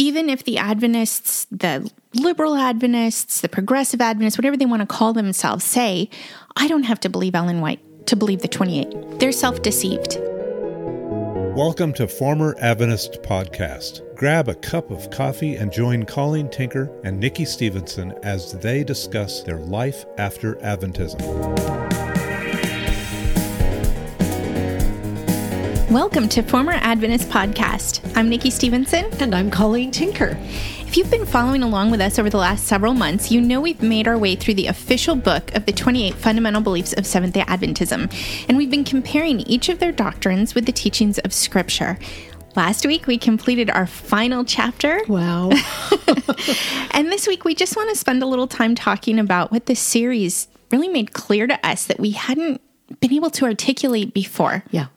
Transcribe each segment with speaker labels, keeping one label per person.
Speaker 1: Even if the Adventists, the liberal Adventists, the progressive Adventists, whatever they want to call themselves, say, I don't have to believe Ellen White to believe the 28. They're self deceived.
Speaker 2: Welcome to Former Adventist Podcast. Grab a cup of coffee and join Colleen Tinker and Nikki Stevenson as they discuss their life after Adventism.
Speaker 1: Welcome to Former Adventist Podcast. I'm Nikki Stevenson.
Speaker 3: And I'm Colleen Tinker.
Speaker 1: If you've been following along with us over the last several months, you know we've made our way through the official book of the 28 fundamental beliefs of Seventh day Adventism, and we've been comparing each of their doctrines with the teachings of Scripture. Last week, we completed our final chapter.
Speaker 3: Wow.
Speaker 1: and this week, we just want to spend a little time talking about what this series really made clear to us that we hadn't been able to articulate before.
Speaker 3: Yeah.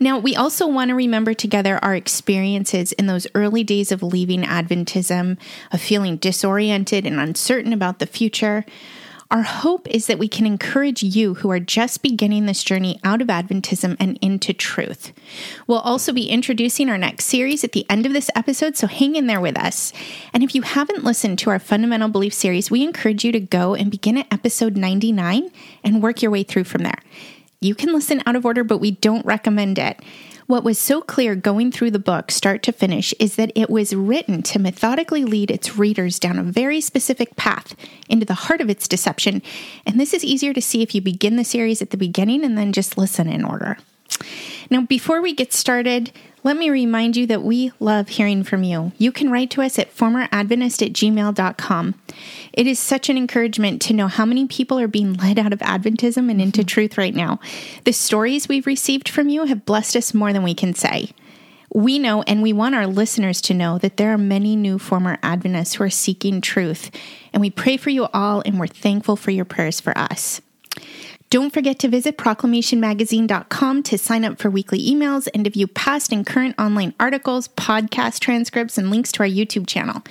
Speaker 1: Now, we also want to remember together our experiences in those early days of leaving Adventism, of feeling disoriented and uncertain about the future. Our hope is that we can encourage you who are just beginning this journey out of Adventism and into truth. We'll also be introducing our next series at the end of this episode, so hang in there with us. And if you haven't listened to our fundamental belief series, we encourage you to go and begin at episode 99 and work your way through from there. You can listen out of order, but we don't recommend it. What was so clear going through the book, start to finish, is that it was written to methodically lead its readers down a very specific path into the heart of its deception. And this is easier to see if you begin the series at the beginning and then just listen in order. Now, before we get started, let me remind you that we love hearing from you. You can write to us at formeradventist at gmail.com. It is such an encouragement to know how many people are being led out of Adventism and into mm-hmm. truth right now. The stories we've received from you have blessed us more than we can say. We know and we want our listeners to know that there are many new former Adventists who are seeking truth. And we pray for you all and we're thankful for your prayers for us. Don't forget to visit proclamationmagazine.com to sign up for weekly emails and to view past and current online articles, podcast transcripts, and links to our YouTube channel.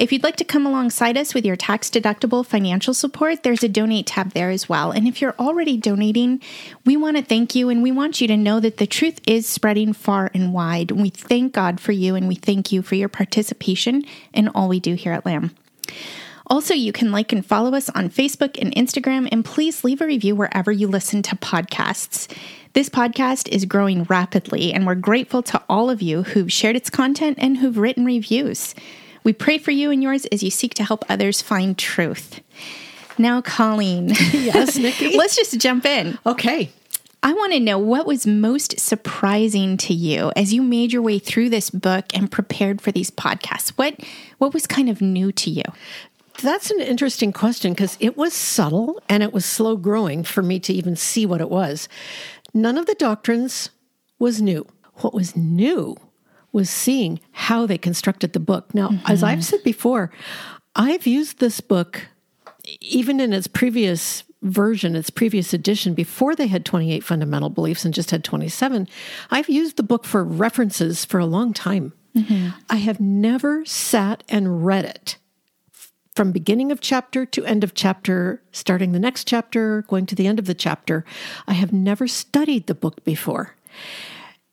Speaker 1: If you'd like to come alongside us with your tax deductible financial support, there's a donate tab there as well. And if you're already donating, we want to thank you and we want you to know that the truth is spreading far and wide. We thank God for you and we thank you for your participation in all we do here at Lamb. Also, you can like and follow us on Facebook and Instagram, and please leave a review wherever you listen to podcasts. This podcast is growing rapidly, and we're grateful to all of you who've shared its content and who've written reviews. We pray for you and yours as you seek to help others find truth. Now, Colleen.
Speaker 3: Yes, Nikki.
Speaker 1: Let's just jump in.
Speaker 3: Okay.
Speaker 1: I want to know what was most surprising to you as you made your way through this book and prepared for these podcasts. What what was kind of new to you?
Speaker 3: That's an interesting question because it was subtle and it was slow growing for me to even see what it was. None of the doctrines was new. What was new was seeing how they constructed the book. Now, mm-hmm. as I've said before, I've used this book even in its previous version, its previous edition, before they had 28 fundamental beliefs and just had 27. I've used the book for references for a long time. Mm-hmm. I have never sat and read it from beginning of chapter to end of chapter, starting the next chapter, going to the end of the chapter. I have never studied the book before.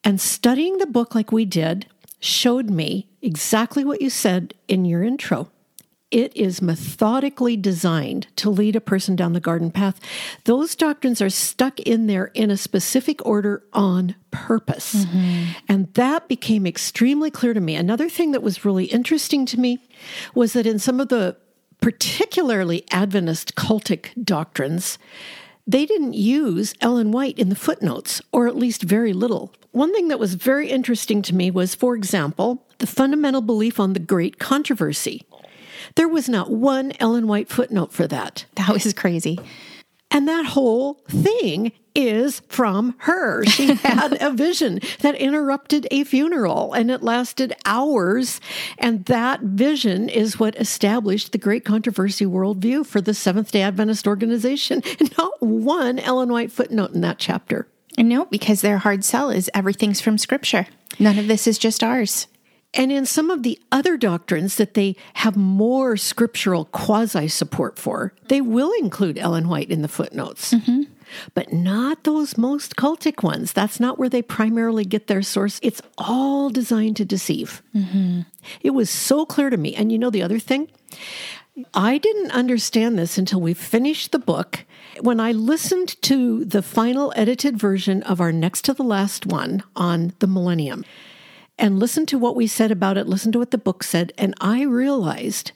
Speaker 3: And studying the book like we did showed me exactly what you said in your intro. It is methodically designed to lead a person down the garden path. Those doctrines are stuck in there in a specific order on purpose. Mm-hmm. And that became extremely clear to me. Another thing that was really interesting to me was that in some of the particularly Adventist cultic doctrines, they didn't use Ellen White in the footnotes, or at least very little. One thing that was very interesting to me was, for example, the fundamental belief on the Great Controversy. There was not one Ellen White footnote for that.
Speaker 1: That was crazy.
Speaker 3: And that whole thing is from her. She had a vision that interrupted a funeral and it lasted hours. And that vision is what established the great controversy worldview for the Seventh day Adventist organization. Not one Ellen White footnote in that chapter.
Speaker 1: No, because their hard sell is everything's from Scripture. None of this is just ours.
Speaker 3: And in some of the other doctrines that they have more scriptural quasi support for, they will include Ellen White in the footnotes. Mm-hmm. But not those most cultic ones. That's not where they primarily get their source. It's all designed to deceive. Mm-hmm. It was so clear to me. And you know, the other thing, I didn't understand this until we finished the book. When I listened to the final edited version of our next to the last one on the millennium and listened to what we said about it, listened to what the book said, and I realized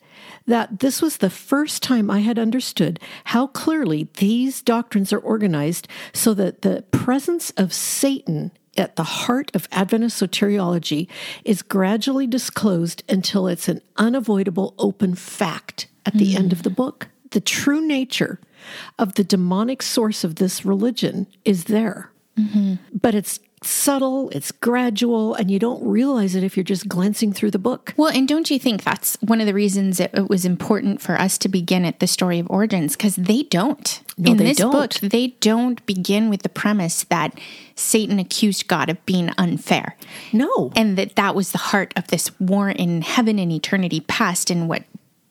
Speaker 3: that this was the first time I had understood how clearly these doctrines are organized so that the presence of Satan at the heart of Adventist soteriology is gradually disclosed until it's an unavoidable open fact at the mm. end of the book. The true nature of the demonic source of this religion is there. Mm-hmm. But it's subtle, it's gradual, and you don't realize it if you're just glancing through the book.
Speaker 1: Well, and don't you think that's one of the reasons it, it was important for us to begin at the story of origins? Because they don't.
Speaker 3: No,
Speaker 1: In
Speaker 3: they
Speaker 1: this
Speaker 3: don't.
Speaker 1: book, they don't begin with the premise that Satan accused God of being unfair.
Speaker 3: No.
Speaker 1: And that that was the heart of this war in heaven and eternity past and what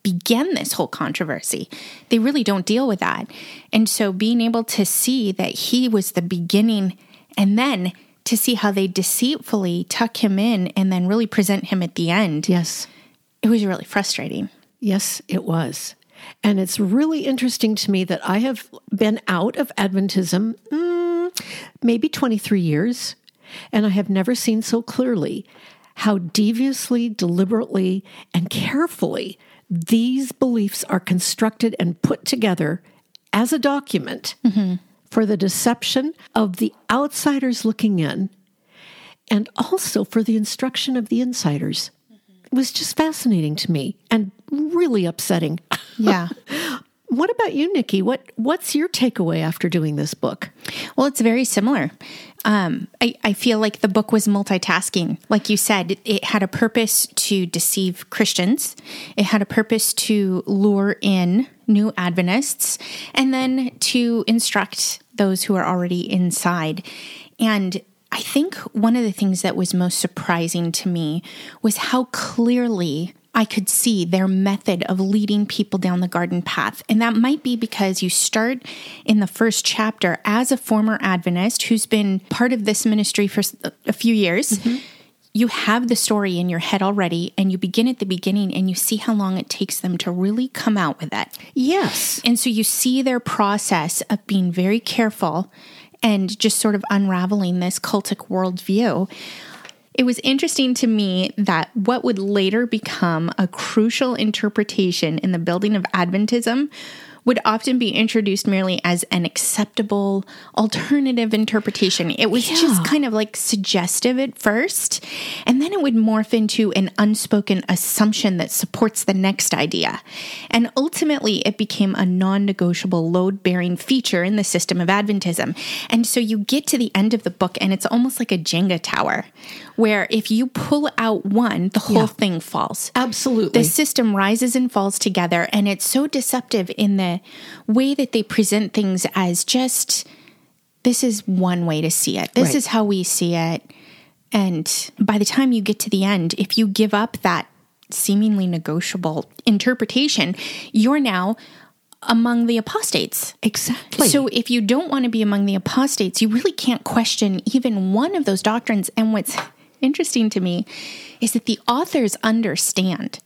Speaker 1: began this whole controversy. They really don't deal with that. And so being able to see that he was the beginning and then to see how they deceitfully tuck him in and then really present him at the end.
Speaker 3: Yes.
Speaker 1: It was really frustrating.
Speaker 3: Yes, it was. And it's really interesting to me that I have been out of Adventism mm, maybe 23 years, and I have never seen so clearly how deviously, deliberately, and carefully these beliefs are constructed and put together as a document. Mm-hmm for the deception of the outsiders looking in and also for the instruction of the insiders. It was just fascinating to me and really upsetting.
Speaker 1: Yeah.
Speaker 3: what about you, Nikki? What what's your takeaway after doing this book?
Speaker 1: Well, it's very similar. Um, I, I feel like the book was multitasking. Like you said, it, it had a purpose to deceive Christians. It had a purpose to lure in new Adventists and then to instruct those who are already inside. And I think one of the things that was most surprising to me was how clearly I could see their method of leading people down the garden path. And that might be because you start in the first chapter as a former Adventist who's been part of this ministry for a few years. Mm-hmm you have the story in your head already and you begin at the beginning and you see how long it takes them to really come out with it.
Speaker 3: Yes.
Speaker 1: And so you see their process of being very careful and just sort of unraveling this cultic worldview. It was interesting to me that what would later become a crucial interpretation in the building of Adventism would often be introduced merely as an acceptable alternative interpretation. It was yeah. just kind of like suggestive at first, and then it would morph into an unspoken assumption that supports the next idea. And ultimately, it became a non negotiable load bearing feature in the system of Adventism. And so you get to the end of the book, and it's almost like a Jenga tower where if you pull out one, the whole yeah. thing falls.
Speaker 3: Absolutely.
Speaker 1: The system rises and falls together. And it's so deceptive in the way that they present things as just this is one way to see it, this right. is how we see it. And by the time you get to the end, if you give up that seemingly negotiable interpretation, you're now among the apostates.
Speaker 3: Exactly.
Speaker 1: So if you don't want to be among the apostates, you really can't question even one of those doctrines. And what's interesting to me is that the authors understand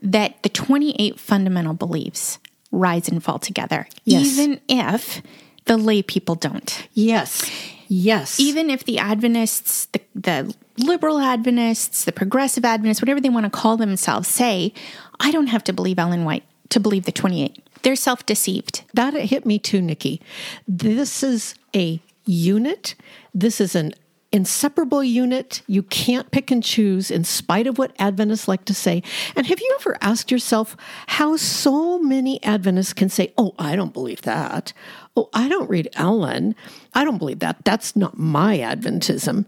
Speaker 1: that the 28 fundamental beliefs rise and fall together, yes. even if the lay people don't.
Speaker 3: Yes. Yes.
Speaker 1: Even if the Adventists, the, the liberal Adventists, the progressive Adventists, whatever they want to call themselves, say, I don't have to believe Ellen White to believe the 28. They're self deceived.
Speaker 3: That hit me too, Nikki. This is a unit. This is an inseparable unit. You can't pick and choose, in spite of what Adventists like to say. And have you ever asked yourself how so many Adventists can say, Oh, I don't believe that. Oh, I don't read Ellen. I don't believe that. That's not my Adventism.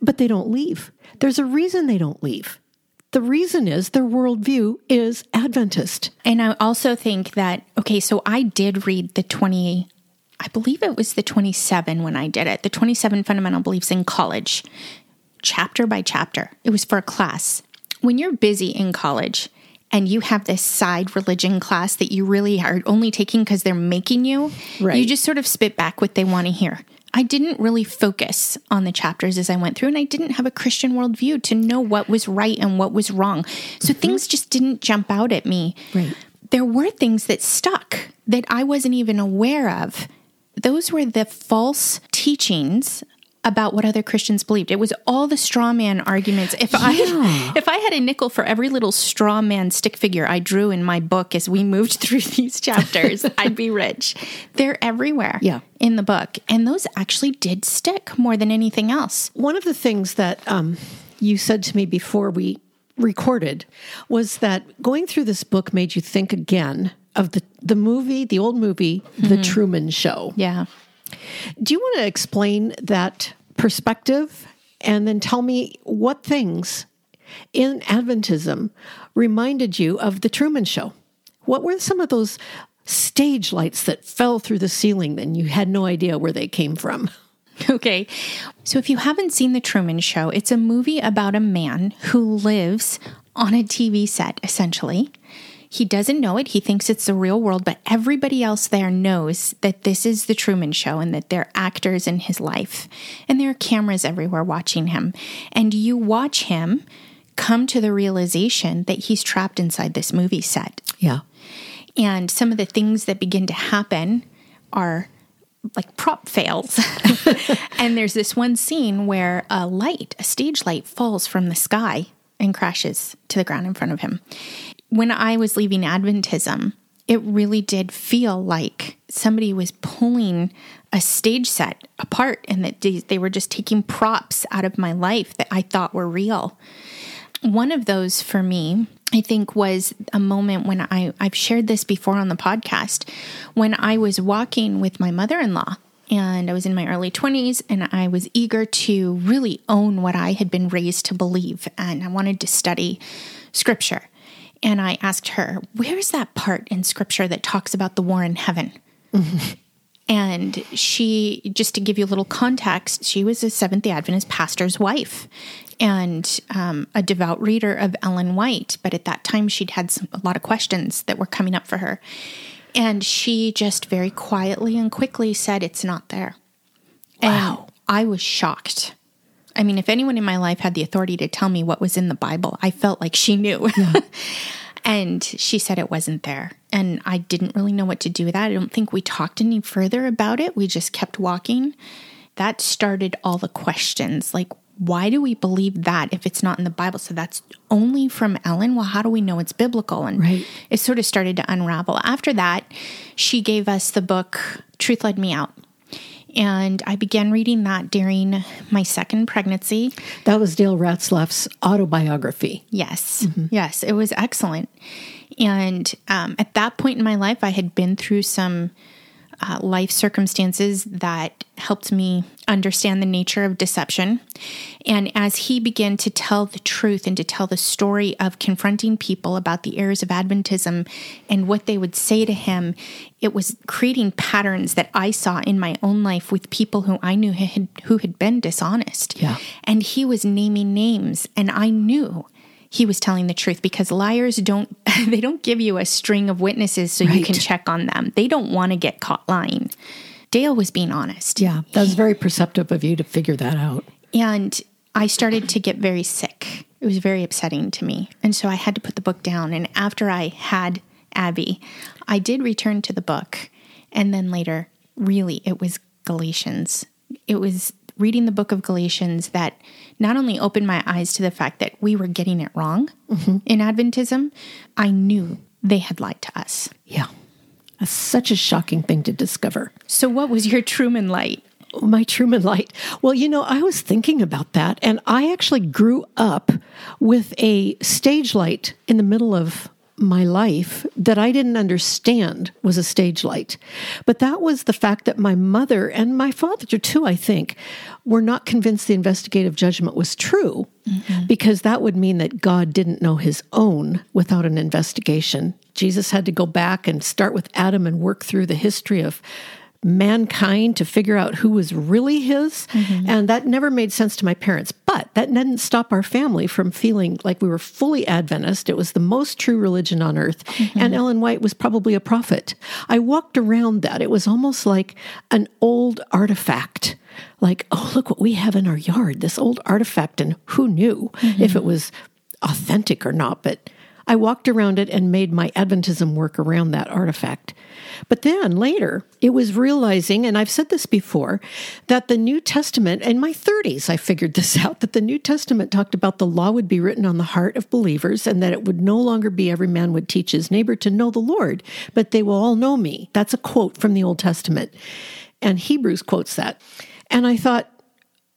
Speaker 3: But they don't leave. There's a reason they don't leave. The reason is their worldview is Adventist.
Speaker 1: And I also think that, okay, so I did read the 20 I believe it was the 27 when I did it, the 27 fundamental beliefs in college, chapter by chapter. It was for a class. When you're busy in college and you have this side religion class that you really are only taking because they're making you, right. you just sort of spit back what they want to hear. I didn't really focus on the chapters as I went through, and I didn't have a Christian worldview to know what was right and what was wrong. So mm-hmm. things just didn't jump out at me.
Speaker 3: Right.
Speaker 1: There were things that stuck that I wasn't even aware of. Those were the false teachings about what other Christians believed. It was all the straw man arguments. If yeah. I if I had a nickel for every little straw man stick figure I drew in my book as we moved through these chapters, I'd be rich. They're everywhere.
Speaker 3: Yeah.
Speaker 1: In the book. And those actually did stick more than anything else.
Speaker 3: One of the things that um, you said to me before we recorded was that going through this book made you think again of the, the movie, the old movie, mm-hmm. The Truman Show.
Speaker 1: Yeah.
Speaker 3: Do you want to explain that perspective and then tell me what things in Adventism reminded you of the Truman Show? What were some of those stage lights that fell through the ceiling and you had no idea where they came from?
Speaker 1: Okay. So if you haven't seen The Truman Show, it's a movie about a man who lives on a TV set, essentially. He doesn't know it. He thinks it's the real world, but everybody else there knows that this is the Truman Show and that they're actors in his life. And there are cameras everywhere watching him. And you watch him come to the realization that he's trapped inside this movie set.
Speaker 3: Yeah.
Speaker 1: And some of the things that begin to happen are like prop fails. and there's this one scene where a light, a stage light, falls from the sky and crashes to the ground in front of him when I was leaving Adventism, it really did feel like somebody was pulling a stage set apart and that they were just taking props out of my life that I thought were real. One of those for me, I think, was a moment when I, I've shared this before on the podcast, when I was walking with my mother in law and I was in my early 20s and I was eager to really own what I had been raised to believe and I wanted to study scripture and I asked her, Where's that part in scripture that talks about the war in heaven? Mm-hmm. And she, just to give you a little context, she was a Seventh day Adventist pastor's wife and um, a devout reader of Ellen White. But at that time, she'd had some, a lot of questions that were coming up for her. And she just very quietly and quickly said, It's not there.
Speaker 3: Wow.
Speaker 1: And I was shocked. I mean, if anyone in my life had the authority to tell me what was in the Bible, I felt like she knew. Yeah. and she said it wasn't there. And I didn't really know what to do with that. I don't think we talked any further about it. We just kept walking. That started all the questions like, why do we believe that if it's not in the Bible? So that's only from Ellen. Well, how do we know it's biblical? And
Speaker 3: right.
Speaker 1: it sort of started to unravel. After that, she gave us the book Truth Led Me Out and I began reading that during my second pregnancy.
Speaker 3: That was Dale Ratzlaff's autobiography.
Speaker 1: Yes, mm-hmm. yes, it was excellent. And um, at that point in my life, I had been through some uh, life circumstances that helped me understand the nature of deception. And as he began to tell the truth and to tell the story of confronting people about the errors of Adventism and what they would say to him, it was creating patterns that I saw in my own life with people who I knew had, who had been dishonest.
Speaker 3: Yeah.
Speaker 1: And he was naming names, and I knew he was telling the truth because liars don't they don't give you a string of witnesses so right. you can check on them. They don't want to get caught lying. Dale was being honest.
Speaker 3: Yeah, that was very perceptive of you to figure that out.
Speaker 1: And I started to get very sick. It was very upsetting to me. And so I had to put the book down. And after I had Abby, I did return to the book. And then later, really, it was Galatians. It was reading the book of Galatians that not only opened my eyes to the fact that we were getting it wrong mm-hmm. in Adventism, I knew they had lied to us.
Speaker 3: Yeah. That's such a shocking thing to discover.
Speaker 1: So, what was your Truman light?
Speaker 3: my Truman light. Well, you know, I was thinking about that, and I actually grew up with a stage light in the middle of my life that I didn't understand was a stage light. But that was the fact that my mother and my father, too, I think, were not convinced the investigative judgment was true mm-hmm. because that would mean that God didn't know his own without an investigation. Jesus had to go back and start with Adam and work through the history of mankind to figure out who was really his. Mm-hmm. And that never made sense to my parents. But that didn't stop our family from feeling like we were fully Adventist. It was the most true religion on earth. Mm-hmm. And Ellen White was probably a prophet. I walked around that. It was almost like an old artifact like, oh, look what we have in our yard, this old artifact, and who knew mm-hmm. if it was authentic or not. But I walked around it and made my Adventism work around that artifact. But then later, it was realizing, and I've said this before, that the New Testament, in my 30s, I figured this out, that the New Testament talked about the law would be written on the heart of believers and that it would no longer be every man would teach his neighbor to know the Lord, but they will all know me. That's a quote from the Old Testament. And Hebrews quotes that. And I thought,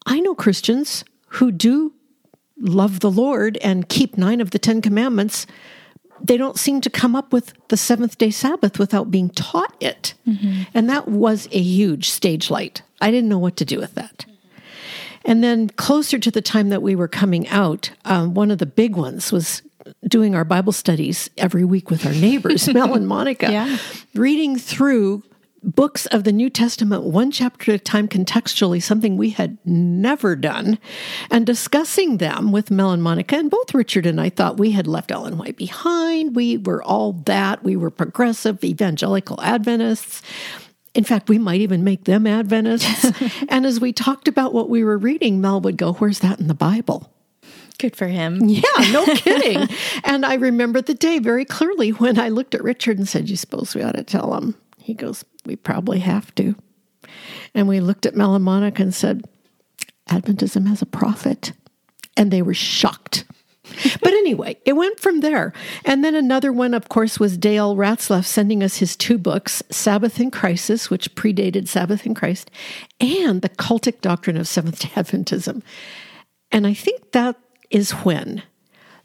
Speaker 3: I know Christians who do love the Lord and keep nine of the Ten Commandments, they don't seem to come up with the seventh day Sabbath without being taught it. Mm-hmm. And that was a huge stage light. I didn't know what to do with that. And then closer to the time that we were coming out, um, one of the big ones was doing our Bible studies every week with our neighbors, Mel and Monica, yeah. reading through books of the New Testament one chapter at a time contextually, something we had never done, and discussing them with Mel and Monica. And both Richard and I thought we had left Ellen White behind. We were all that. We were progressive evangelical Adventists. In fact, we might even make them Adventists. and as we talked about what we were reading, Mel would go, Where's that in the Bible?
Speaker 1: Good for him.
Speaker 3: Yeah, no kidding. and I remember the day very clearly when I looked at Richard and said, You suppose we ought to tell him? He goes, We probably have to. And we looked at Mel and said, Adventism has a prophet. And they were shocked. but anyway, it went from there. And then another one, of course, was Dale Ratzlaff sending us his two books Sabbath in Crisis, which predated Sabbath in Christ, and The Cultic Doctrine of Seventh day Adventism. And I think that is when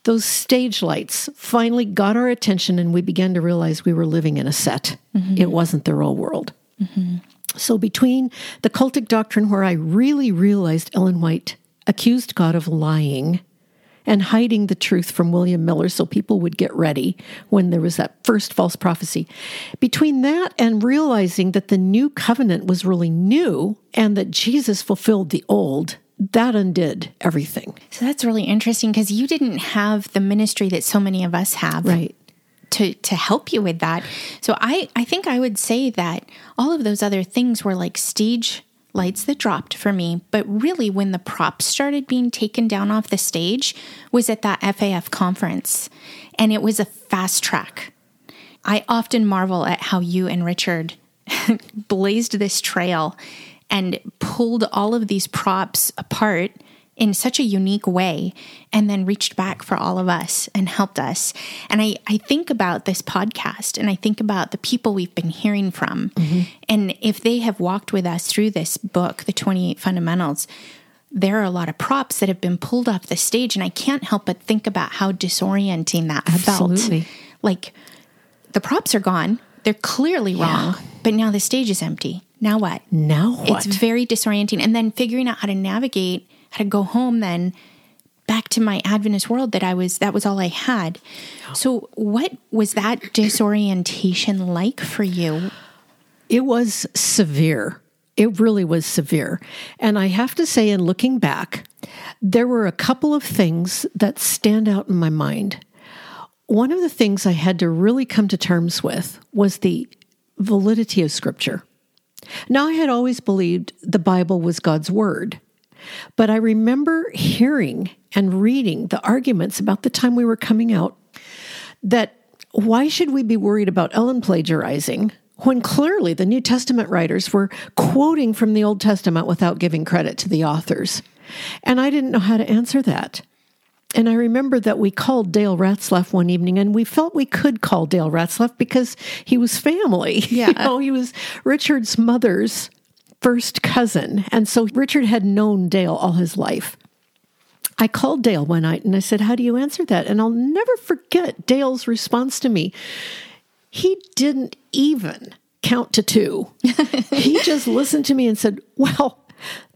Speaker 3: those stage lights finally got our attention and we began to realize we were living in a set. Mm-hmm. It wasn't the real world. Mm-hmm. So, between the cultic doctrine, where I really realized Ellen White accused God of lying and hiding the truth from William Miller so people would get ready when there was that first false prophecy, between that and realizing that the new covenant was really new and that Jesus fulfilled the old, that undid everything.
Speaker 1: So that's really interesting because you didn't have the ministry that so many of us have.
Speaker 3: Right.
Speaker 1: To, to help you with that. So I, I think I would say that all of those other things were like stage lights that dropped for me. But really, when the props started being taken down off the stage was at that FAF conference. And it was a fast track. I often marvel at how you and Richard blazed this trail and pulled all of these props apart in such a unique way and then reached back for all of us and helped us. And I, I think about this podcast and I think about the people we've been hearing from. Mm-hmm. And if they have walked with us through this book, The 28 Fundamentals, there are a lot of props that have been pulled off the stage. And I can't help but think about how disorienting that Absolutely. felt. Like the props are gone, they're clearly wrong, yeah. but now the stage is empty now what?
Speaker 3: Now what?
Speaker 1: It's very disorienting. And then figuring out how to navigate, how to go home then back to my Adventist world that I was that was all I had. So what was that disorientation like for you?
Speaker 3: It was severe. It really was severe. And I have to say, in looking back, there were a couple of things that stand out in my mind. One of the things I had to really come to terms with was the validity of Scripture. Now, I had always believed the Bible was God's Word, but I remember hearing and reading the arguments about the time we were coming out that why should we be worried about Ellen plagiarizing when clearly the New Testament writers were quoting from the Old Testament without giving credit to the authors? And I didn't know how to answer that. And I remember that we called Dale Ratzlaff one evening, and we felt we could call Dale Ratzlaff because he was family.
Speaker 1: Yeah.
Speaker 3: You know, he was Richard's mother's first cousin. And so Richard had known Dale all his life. I called Dale one night and I said, How do you answer that? And I'll never forget Dale's response to me. He didn't even count to two. he just listened to me and said, Well,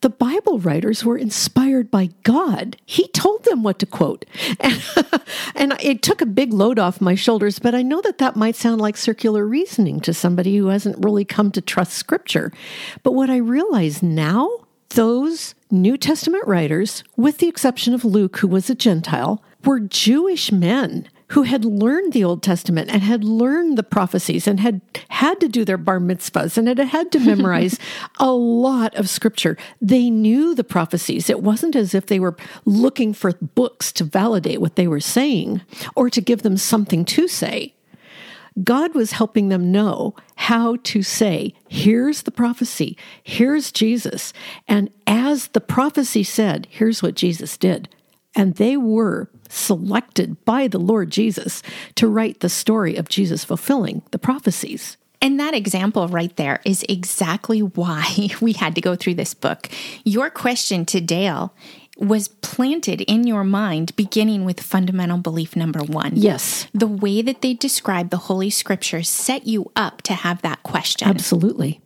Speaker 3: the Bible writers were inspired by God. He told them what to quote. And, and, it took a big load off my shoulders, but I know that that might sound like circular reasoning to somebody who hasn't really come to trust Scripture. But what I realize now, those New Testament writers, with the exception of Luke, who was a Gentile, were Jewish men who had learned the Old Testament and had learned the prophecies and had had to do their bar mitzvahs and had had to memorize a lot of scripture. They knew the prophecies. It wasn't as if they were looking for books to validate what they were saying or to give them something to say. God was helping them know how to say, here's the prophecy, here's Jesus. And as the prophecy said, here's what Jesus did. And they were selected by the Lord Jesus to write the story of Jesus fulfilling the prophecies.
Speaker 1: And that example right there is exactly why we had to go through this book. Your question to Dale was planted in your mind beginning with fundamental belief number one.
Speaker 3: Yes.
Speaker 1: The way that they describe the Holy Scriptures set you up to have that question.
Speaker 3: Absolutely.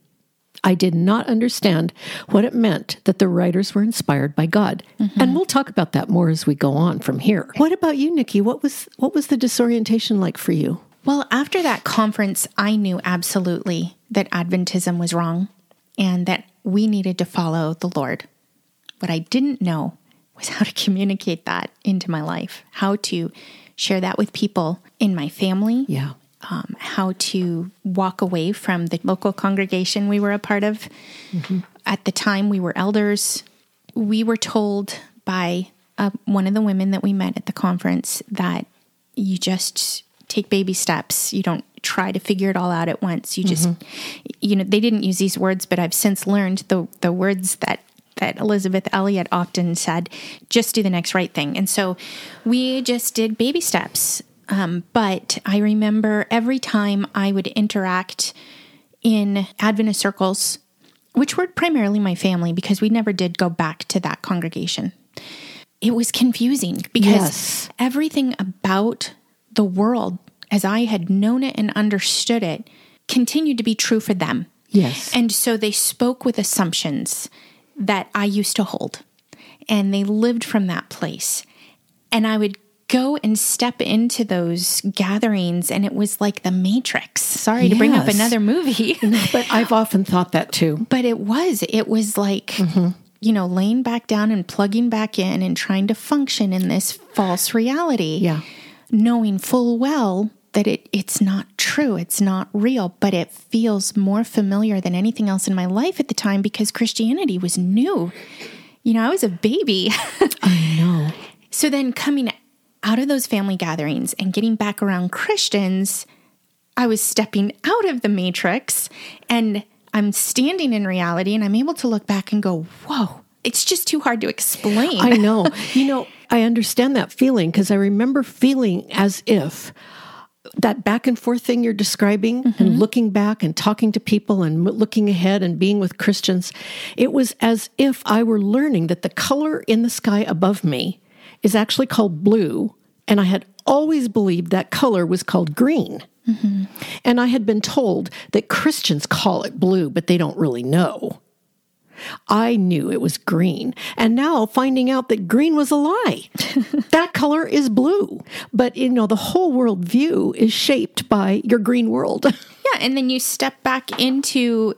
Speaker 3: I did not understand what it meant that the writers were inspired by God. Mm-hmm. And we'll talk about that more as we go on from here. What about you, Nikki? What was what was the disorientation like for you?
Speaker 1: Well, after that conference, I knew absolutely that Adventism was wrong and that we needed to follow the Lord. What I didn't know was how to communicate that into my life, how to share that with people in my family.
Speaker 3: Yeah.
Speaker 1: Um, how to walk away from the local congregation we were a part of. Mm-hmm. At the time, we were elders. We were told by uh, one of the women that we met at the conference that you just take baby steps. You don't try to figure it all out at once. You just, mm-hmm. you know, they didn't use these words, but I've since learned the the words that that Elisabeth Elliot often said, just do the next right thing. And so we just did baby steps. Um, but I remember every time I would interact in Adventist circles, which were primarily my family because we never did go back to that congregation, it was confusing because yes. everything about the world as I had known it and understood it continued to be true for them.
Speaker 3: Yes.
Speaker 1: And so they spoke with assumptions that I used to hold. And they lived from that place. And I would go and step into those gatherings and it was like the matrix sorry yes. to bring up another movie
Speaker 3: but i've often thought that too
Speaker 1: but it was it was like mm-hmm. you know laying back down and plugging back in and trying to function in this false reality
Speaker 3: yeah
Speaker 1: knowing full well that it it's not true, it's not real, but it feels more familiar than anything else in my life at the time because Christianity was new. You know, I was a baby.
Speaker 3: I know.
Speaker 1: So then coming out of those family gatherings and getting back around Christians, I was stepping out of the matrix and I'm standing in reality and I'm able to look back and go, whoa, it's just too hard to explain.
Speaker 3: I know. You know, I understand that feeling because I remember feeling as if that back and forth thing you're describing mm-hmm. and looking back and talking to people and looking ahead and being with Christians, it was as if I were learning that the color in the sky above me is actually called blue. And I had always believed that color was called green. Mm-hmm. And I had been told that Christians call it blue, but they don't really know. I knew it was green. And now finding out that green was a lie. that color is blue. But you know, the whole world view is shaped by your green world.
Speaker 1: yeah. And then you step back into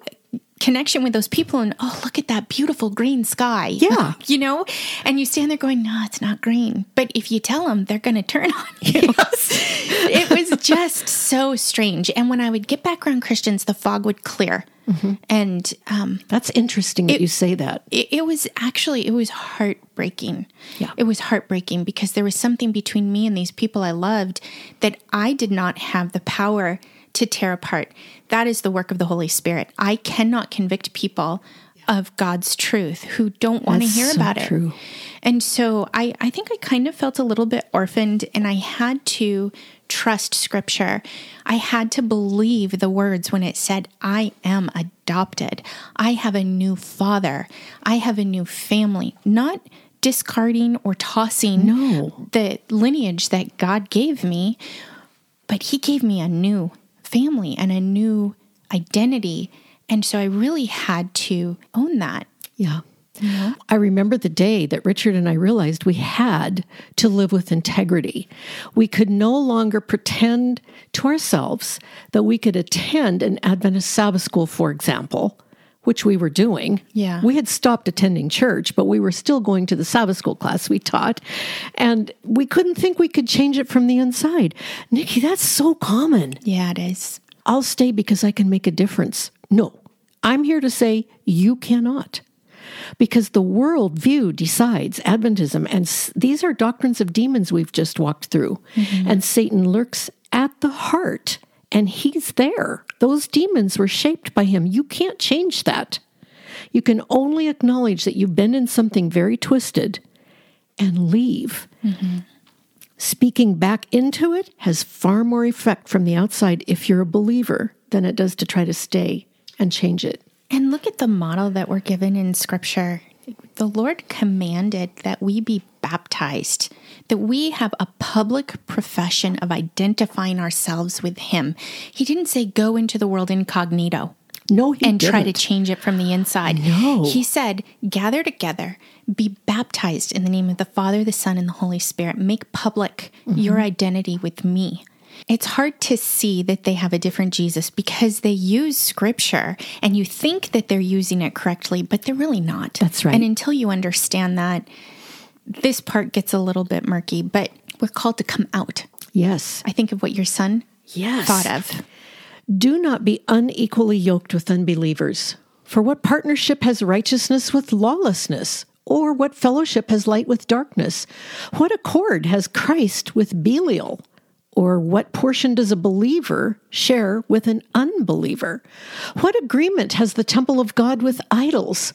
Speaker 1: connection with those people and oh look at that beautiful green sky.
Speaker 3: Yeah.
Speaker 1: You know? And you stand there going no it's not green. But if you tell them they're going to turn on you. Yes. it was just so strange. And when i would get back around christians the fog would clear. Mm-hmm. and um,
Speaker 3: that's interesting that it, you say that.
Speaker 1: It, it was actually it was heartbreaking.
Speaker 3: Yeah.
Speaker 1: It was heartbreaking because there was something between me and these people i loved that i did not have the power to tear apart. That is the work of the Holy Spirit. I cannot convict people of God's truth who don't want to hear so about
Speaker 3: true. it.
Speaker 1: And so I, I think I kind of felt a little bit orphaned and I had to trust scripture. I had to believe the words when it said, I am adopted. I have a new father. I have a new family. Not discarding or tossing
Speaker 3: no.
Speaker 1: the lineage that God gave me, but He gave me a new family and a new identity. And so I really had to own that.
Speaker 3: Yeah. Yeah. I remember the day that Richard and I realized we had to live with integrity. We could no longer pretend to ourselves that we could attend an Adventist Sabbath school, for example, which we were doing.
Speaker 1: Yeah.
Speaker 3: We had stopped attending church, but we were still going to the Sabbath school class we taught. And we couldn't think we could change it from the inside. Nikki, that's so common.
Speaker 1: Yeah, it is.
Speaker 3: I'll stay because I can make a difference. No, I'm here to say you cannot. Because the world view decides Adventism, and s- these are doctrines of demons we've just walked through. Mm-hmm. And Satan lurks at the heart, and he's there. Those demons were shaped by him. You can't change that. You can only acknowledge that you've been in something very twisted and leave. Mm-hmm. Speaking back into it has far more effect from the outside if you're a believer than it does to try to stay and change it.
Speaker 1: And look at the model that we're given in scripture. The Lord commanded that we be baptized, that we have a public profession of identifying ourselves with Him. He didn't say go into the world incognito
Speaker 3: No, he
Speaker 1: and try to change it from the inside.
Speaker 3: No.
Speaker 1: He said, gather together, be baptized in the name of the Father, the Son, and the Holy Spirit. Make public mm-hmm. your identity with me. It's hard to see that they have a different Jesus because they use scripture and you think that they're using it correctly, but they're really not.
Speaker 3: That's right.
Speaker 1: And until you understand that, this part gets a little bit murky, but we're called to come out.
Speaker 3: Yes.
Speaker 1: I think of what your son
Speaker 3: Yes.
Speaker 1: thought of.
Speaker 3: Do not be unequally yoked with unbelievers. For what partnership has righteousness with lawlessness? Or what fellowship has light with darkness? What accord has Christ with Belial? Or what portion does a believer share with an unbeliever? What agreement has the temple of God with idols?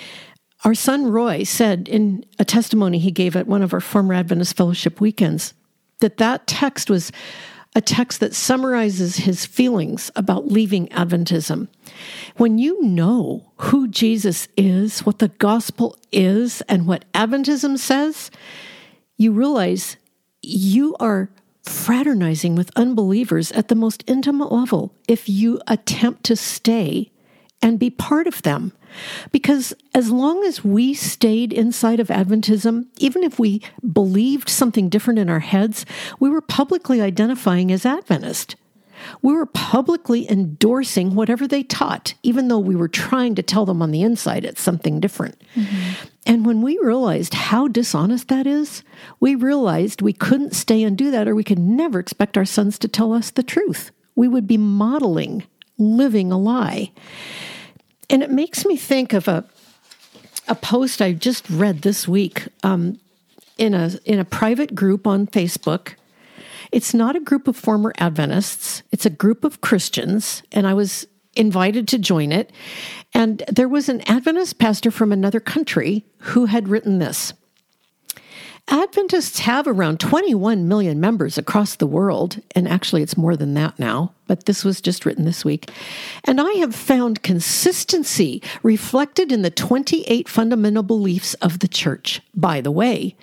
Speaker 3: Our son Roy said in a testimony he gave at one of our former Adventist fellowship weekends that that text was a text that summarizes his feelings about leaving Adventism. When you know who Jesus is, what the gospel is, and what Adventism says, you realize you are fraternizing with unbelievers at the most intimate level if you attempt to stay and be part of them. Because as long as we stayed inside of Adventism, even if we believed something different in our heads, we were publicly identifying as Adventist. We were publicly endorsing whatever they taught, even though we were trying to tell them on the inside it's something different. Mm-hmm. And when we realized how dishonest that is, we realized we couldn't stay and do that, or we could never expect our sons to tell us the truth. We would be modeling living a lie. And it makes me think of a a post I just read this week um, in a in a private group on Facebook. It's not a group of former Adventists. It's a group of Christians, and I was invited to join it. And there was an Adventist pastor from another country who had written this. Adventists have around 21 million members across the world, and actually it's more than that now, but this was just written this week. And I have found consistency reflected in the 28 fundamental beliefs of the church. By the way,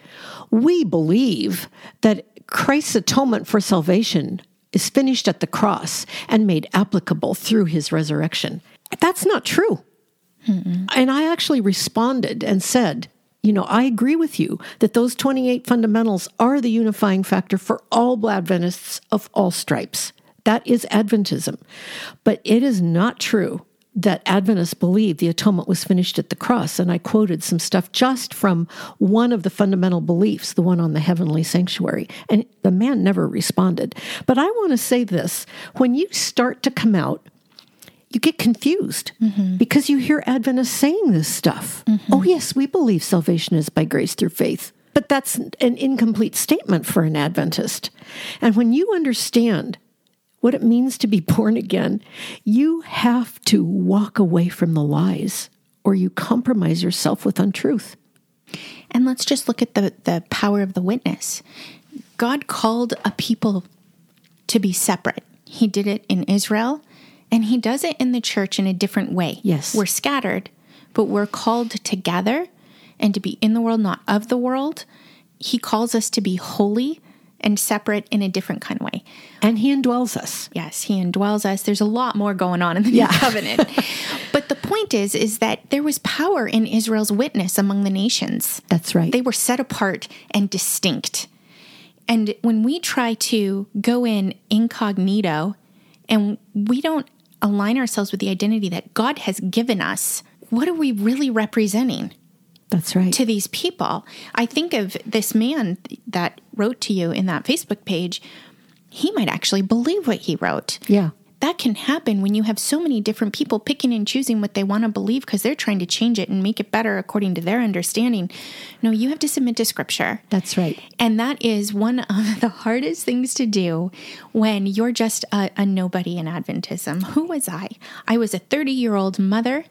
Speaker 3: we believe that Christ's atonement for salvation is finished at the cross and made applicable through his resurrection. That's not true. And I actually responded and said, you know, I agree with you that those 28 fundamentals are the unifying factor for all Adventists of all stripes. That is Adventism. But it is not true that Adventists believe the atonement was finished at the cross. And I quoted some stuff just from one of the fundamental beliefs, the one on the heavenly sanctuary. And the man never responded. But I want to say this when you start to come out, you get confused mm-hmm. because you hear Adventists saying this stuff. Mm-hmm. Oh, yes, we believe salvation is by grace through faith. But that's an incomplete statement for an Adventist. And when you understand what it means to be born again, you have to walk away from the lies or you compromise yourself with untruth.
Speaker 1: And let's just look at the, the power of the witness. God called a people to be separate. He did it in Israel, and He does it in the church in a different way.
Speaker 3: Yes.
Speaker 1: We're scattered, but we're called together and to be in the world, not of the world. He calls us to be holy and separate in a different kind of way.
Speaker 3: And he indwells us.
Speaker 1: Yes, he indwells us. There's a lot more going on in the
Speaker 3: Yeah.
Speaker 1: new covenant. but the point is is that there was power in Israel's witness among the nations.
Speaker 3: That's right.
Speaker 1: They were set apart and distinct. And when we try to go in incognito and we don't align ourselves with the identity that God has given us, what are we really representing?
Speaker 3: That's right.
Speaker 1: to these people. I think of this man that wrote to you in that Facebook page. He might actually believe what he wrote.
Speaker 3: yeah.
Speaker 1: That can happen when you have so many different people picking and choosing what they want to believe because they're trying to change it and make it better according to their understanding. No, you have to submit to scripture.
Speaker 3: That's right.
Speaker 1: And that is one of the hardest things to do when you're just a, a nobody in Adventism. Who was I? I was a 30 year old mother,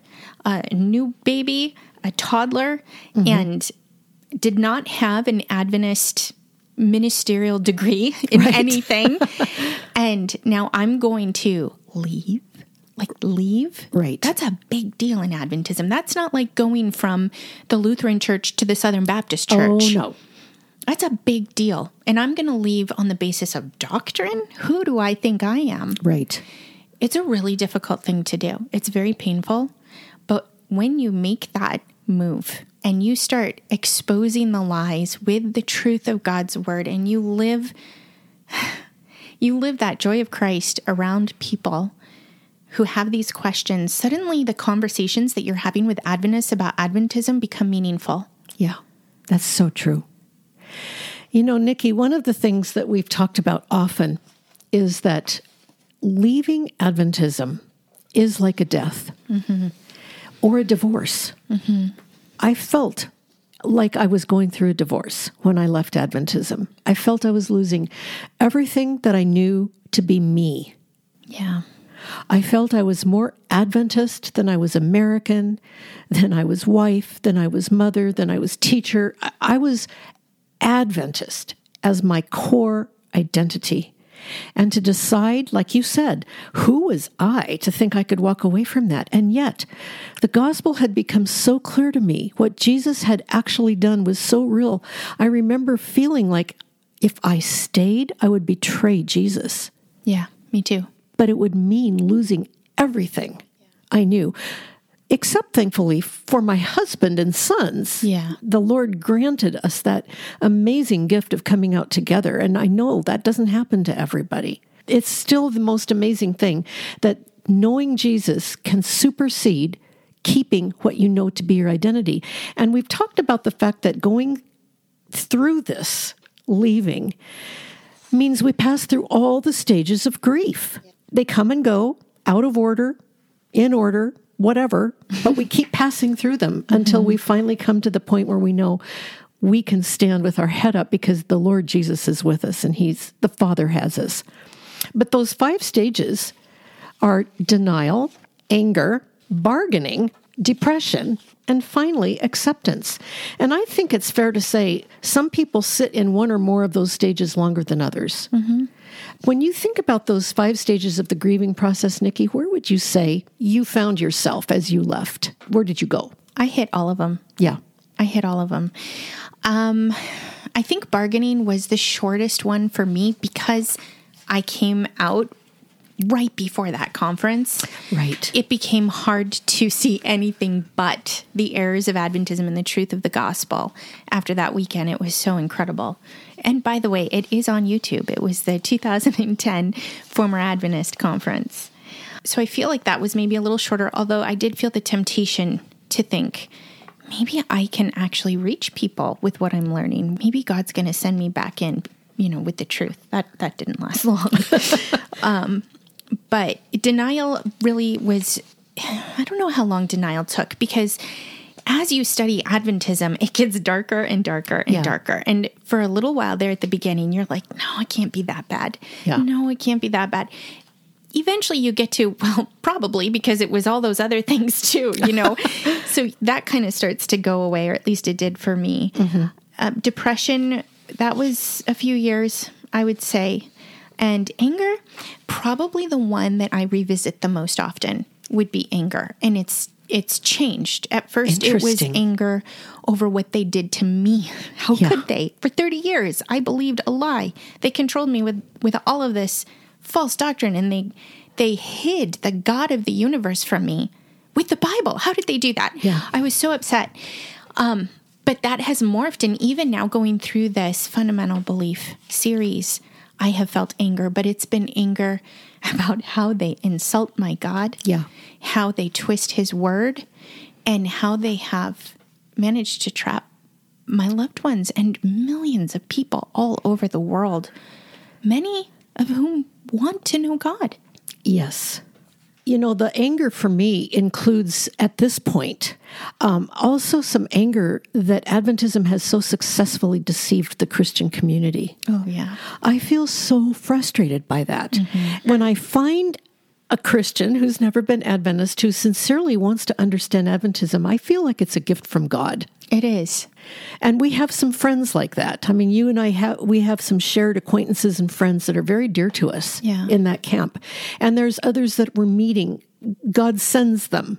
Speaker 1: a new baby, a toddler, mm-hmm. and did not have an Adventist ministerial degree in
Speaker 3: Right.
Speaker 1: anything. and now I'm going to leave. Like leave,
Speaker 3: Right.
Speaker 1: That's a big deal in Adventism. That's not like going from the Lutheran Church to the Southern Baptist oh, Church.
Speaker 3: Oh, no.
Speaker 1: That's a big deal. And I'm going to leave on the basis of doctrine? Who do I think I am?
Speaker 3: Right.
Speaker 1: It's a really difficult thing to do. It's very painful. But when you make that move and you start exposing the lies with the truth of God's word and you live you live that joy of Christ around people who have these questions, suddenly the conversations that you're having with Adventists about Adventism become meaningful.
Speaker 3: Yeah, that's so true. You know, Nikki, one of the things that we've talked about often is that leaving Adventism is like a death mm-hmm. or a divorce. Mm-hmm. I felt like I was going through a divorce when I left Adventism. I felt I was losing everything that I knew to be me.
Speaker 1: Yeah.
Speaker 3: I felt I was more Adventist than I was American, than I was wife, than I was mother, than I was teacher. I- I was Adventist as my core identity. And to decide, like you said, who was I to think I could walk away from that? And yet, the gospel had become so clear to me. What Jesus had actually done was so real. I remember feeling like if I stayed, I would betray Jesus
Speaker 1: Yeah, me too.
Speaker 3: but it would mean losing everything I knew. Except, thankfully, for my husband and sons.
Speaker 1: Yeah.
Speaker 3: The Lord granted us that amazing gift of coming out together. And I know that doesn't happen to everybody. It's still the most amazing thing that knowing Jesus can supersede keeping what you know to be your identity. And we've talked about the fact that going through this, leaving, means we pass through all the stages of grief. They come and go, out of order, in order, whatever, but we keep passing through them mm-hmm. until we finally come to the point where we know we can stand with our head up because the Lord Jesus is with us and he's the Father has us. But those five stages are denial, anger, bargaining, depression, and finally acceptance. And I think it's fair to say some people sit in one or more of those stages longer than others. Mm-hmm. When you think about those five stages of the grieving process, Nikki, where would you say you found yourself as you left? Where did you go?
Speaker 1: I hit all of them.
Speaker 3: Yeah.
Speaker 1: I hit all of them. Um, I think bargaining was the shortest one for me because I came out right before that conference.
Speaker 3: Right.
Speaker 1: It became hard to see anything but the errors of Adventism and the truth of the gospel after that weekend. It was so incredible. And by the way, it is on YouTube. It was the 2010 Former Adventist Conference. So I feel like that was maybe a little shorter, although I did feel the temptation to think, maybe I can actually reach people with what I'm learning. Maybe God's going to send me back in, you know, with the truth. That that didn't last long. um, but denial really was. I don't know how long denial took because as you study Adventism, it gets darker and darker and
Speaker 3: Yeah.
Speaker 1: darker. And for a little while there at the beginning, you're like, no, it can't be that bad.
Speaker 3: Yeah.
Speaker 1: No, it can't be that bad eventually you get to well probably because it was all those other things too you know so that kind of starts to go away or at least it did for me uh, depression that was a few years i would say and anger probably the one that i revisit the most often would be anger, and it's it's changed. At first, it was anger over what they did to me. How
Speaker 3: Yeah.
Speaker 1: could they? For 30 years, I believed a lie. They controlled me with, with all of this false doctrine and they they hid the God of the universe from me with the Bible. How did they do that?
Speaker 3: Yeah.
Speaker 1: I was so upset. Um, but that has morphed and even now going through this fundamental belief series, I have felt anger, but it's been anger about how they insult my God
Speaker 3: Yeah.
Speaker 1: how they twist his word and how they have managed to trap my loved ones and millions of people all over the world, many of whom want to know God.
Speaker 3: Yes. You know, the anger for me includes at this point um, also some anger that Adventism has so successfully deceived the Christian community.
Speaker 1: Oh, yeah.
Speaker 3: I feel so frustrated by that. When I find a Christian who's never been Adventist who sincerely wants to understand Adventism, I feel like it's a gift from God.
Speaker 1: It is.
Speaker 3: And we have some friends like that. I mean, you and I have we have some shared acquaintances and friends that are very dear to us
Speaker 1: Yeah.
Speaker 3: in that camp. And there's others that we're meeting. God sends them.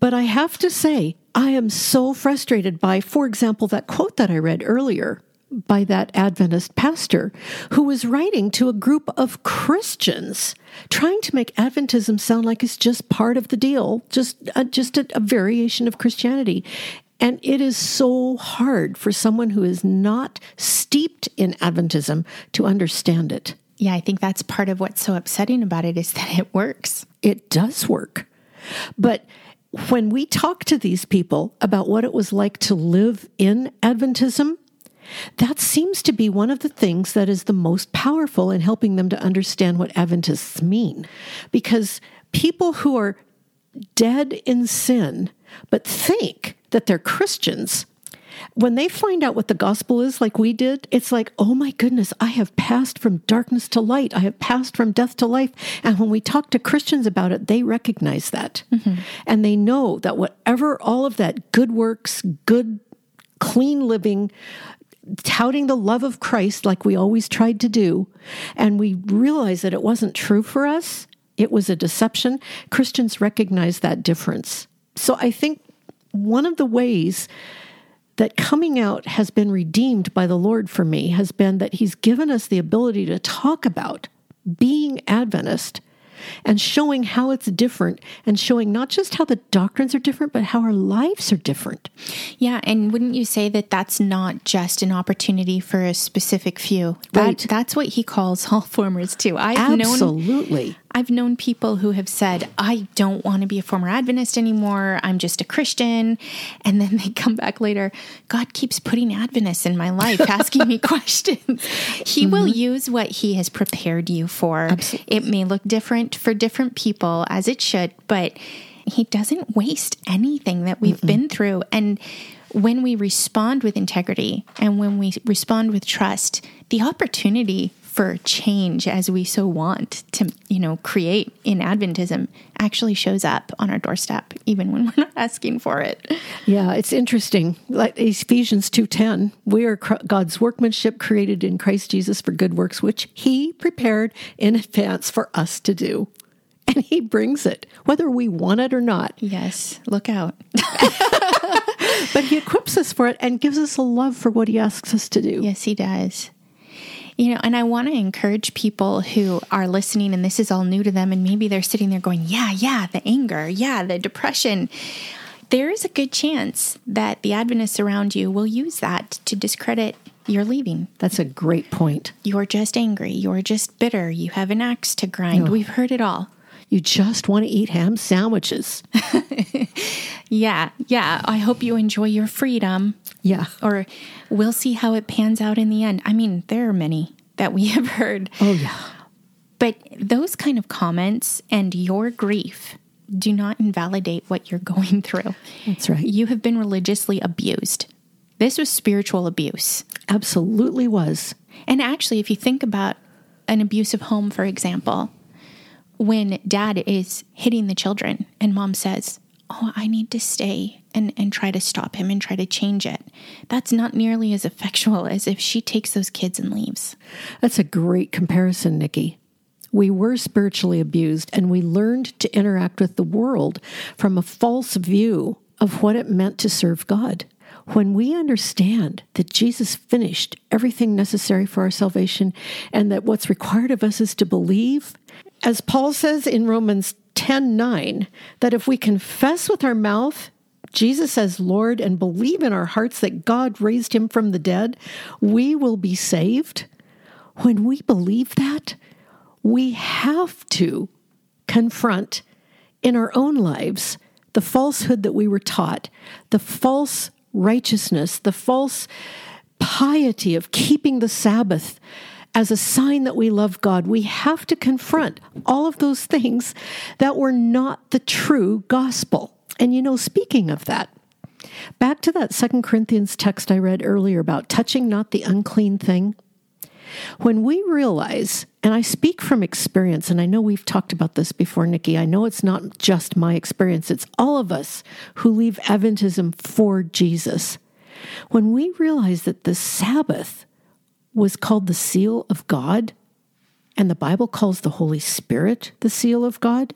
Speaker 3: But I have to say, I am so frustrated by, for example, that quote that I read earlier by that Adventist pastor who was writing to a group of Christians trying to make Adventism sound like it's just part of the deal, just uh, just a, a variation of Christianity. And it is so hard for someone who is not steeped in Adventism to understand it.
Speaker 1: Yeah, I think that's part of what's so upsetting about it is that it works.
Speaker 3: It does work. But when we talk to these people about what it was like to live in Adventism, that seems to be one of the things that is the most powerful in helping them to understand what Adventists mean. Because people who are dead in sin but think that they're Christians, when they find out what the gospel is, like we did, it's like, oh my goodness, I have passed from darkness to light. I have passed from death to life. And when we talk to Christians about it, they recognize that. Mm-hmm. And they know that whatever all of that good works, good, clean living, touting the love of Christ like we always tried to do, and we realized that it wasn't true for us, it was a deception, Christians recognize that difference. So I think one of the ways that coming out has been redeemed by the Lord for me has been that He's given us the ability to talk about being Adventist and showing how it's different and showing not just how the doctrines are different, but how our lives are different.
Speaker 1: Yeah, and wouldn't you say that that's not just an opportunity for a specific few? That,
Speaker 3: Right.
Speaker 1: That's what he calls all formers too. I've known
Speaker 3: Absolutely.
Speaker 1: I've known people who have said, I don't want to be a former Adventist anymore. I'm just a Christian. And then they come back later. God keeps putting Adventists in my life, asking me questions. He will mm-hmm. use what He has prepared you for. It may look different for different people, as it should, but He doesn't waste anything that we've been through. And when we respond with integrity and when we respond with trust, the opportunity for change as we so want to, you know, create in Adventism actually shows up on our doorstep, even when we're not asking for it.
Speaker 3: Yeah, it's interesting. Like Ephesians 2:10, we are God's workmanship created in Christ Jesus for good works which he prepared in advance for us to do. And he brings it whether we want it or not.
Speaker 1: Yes, look out.
Speaker 3: But he equips us for it and gives us a love for what he asks us to do.
Speaker 1: Yes, he does. You know, and I want to encourage people who are listening and this is all new to them, and maybe they're sitting there going, Yeah, yeah, the anger, yeah, the depression. There is a good chance that the Adventists around you will use that to discredit your leaving.
Speaker 3: That's a great point.
Speaker 1: You're just angry. You're just bitter. You have an axe to grind.
Speaker 3: No.
Speaker 1: We've heard it all.
Speaker 3: You just want to eat ham sandwiches.
Speaker 1: Yeah, yeah. I hope you enjoy your freedom,
Speaker 3: Yeah.
Speaker 1: or we'll see how it pans out in the end. I mean, there are many that we have heard.
Speaker 3: Oh yeah.
Speaker 1: But those kind of comments and your grief do not invalidate what you're going through.
Speaker 3: That's right.
Speaker 1: You have been religiously abused. This was spiritual abuse.
Speaker 3: Absolutely was.
Speaker 1: And actually, if you think about an abusive home, for example, when dad is hitting the children and mom says, Oh, I need to stay and, and try to stop him and try to change it, that's not nearly as effectual as if she takes those kids and leaves.
Speaker 3: That's a great comparison, Nikki. We were spiritually abused and we learned to interact with the world from a false view of what it meant to serve God. When we understand that Jesus finished everything necessary for our salvation and that what's required of us is to believe, as Paul says in Romans 10 9, that if we confess with our mouth Jesus as Lord and believe in our hearts that God raised him from the dead, we will be saved. When we believe that, we have to confront in our own lives the falsehood that we were taught, the false righteousness, the false piety of keeping the Sabbath as a sign that we love God. We have to confront all of those things that were not the true gospel. And you know, speaking of that, back to that Second Corinthians text I read earlier about touching not the unclean thing. When we realize, and I speak from experience, and I know we've talked about this before, Nikki, I know it's not just my experience, it's all of us who leave Adventism for Jesus. When we realize that the Sabbath was called the seal of God, and the Bible calls the Holy Spirit the seal of God,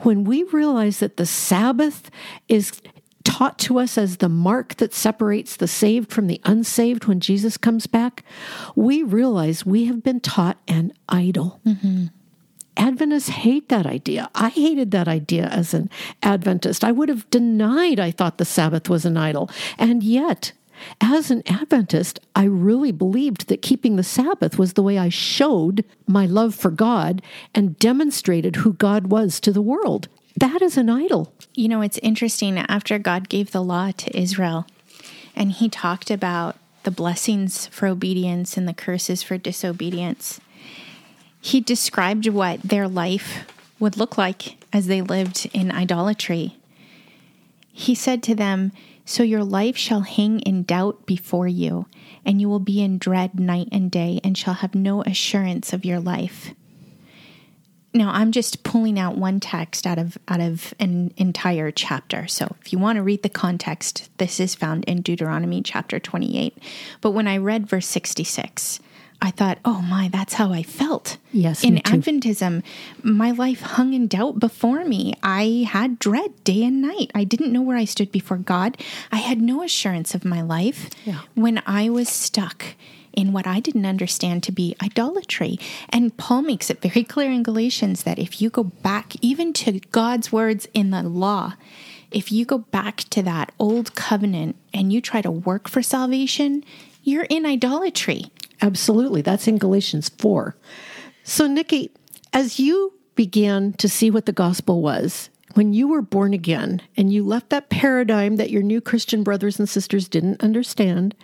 Speaker 3: when we realize that the Sabbath is taught to us as the mark that separates the saved from the unsaved when Jesus comes back, we realize we have been taught an idol. Mm-hmm. Adventists hate that idea. I hated that idea as an Adventist. I would have denied I thought the Sabbath was an idol. And yet, as an Adventist, I really believed that keeping the Sabbath was the way I showed my love for God and demonstrated who God was to the world. That is an idol.
Speaker 1: You know, it's interesting. After God gave the law to Israel, and he talked about the blessings for obedience and the curses for disobedience, he described what their life would look like as they lived in idolatry. He said to them, So your life shall hang in doubt before you, and you will be in dread night and day, and shall have no assurance of your life. Now I'm just pulling out one text out of out of an entire chapter. So if you want to read the context, this is found in Deuteronomy chapter 28. But when I read verse 66, I thought, "Oh my, that's how I felt."
Speaker 3: Yes,
Speaker 1: in Adventism, my life hung in doubt before me. I had dread day and night. I didn't know where I stood before God. I had no assurance of my life
Speaker 3: yeah.
Speaker 1: when I was stuck in what I didn't understand to be idolatry. And Paul makes it very clear in Galatians that if you go back even to God's words in the law, if you go back to that old covenant and you try to work for salvation, you're in idolatry.
Speaker 3: Absolutely. That's in Galatians 4. So, Nikki, as you began to see what the gospel was when you were born again and you left that paradigm that your new Christian brothers and sisters didn't understand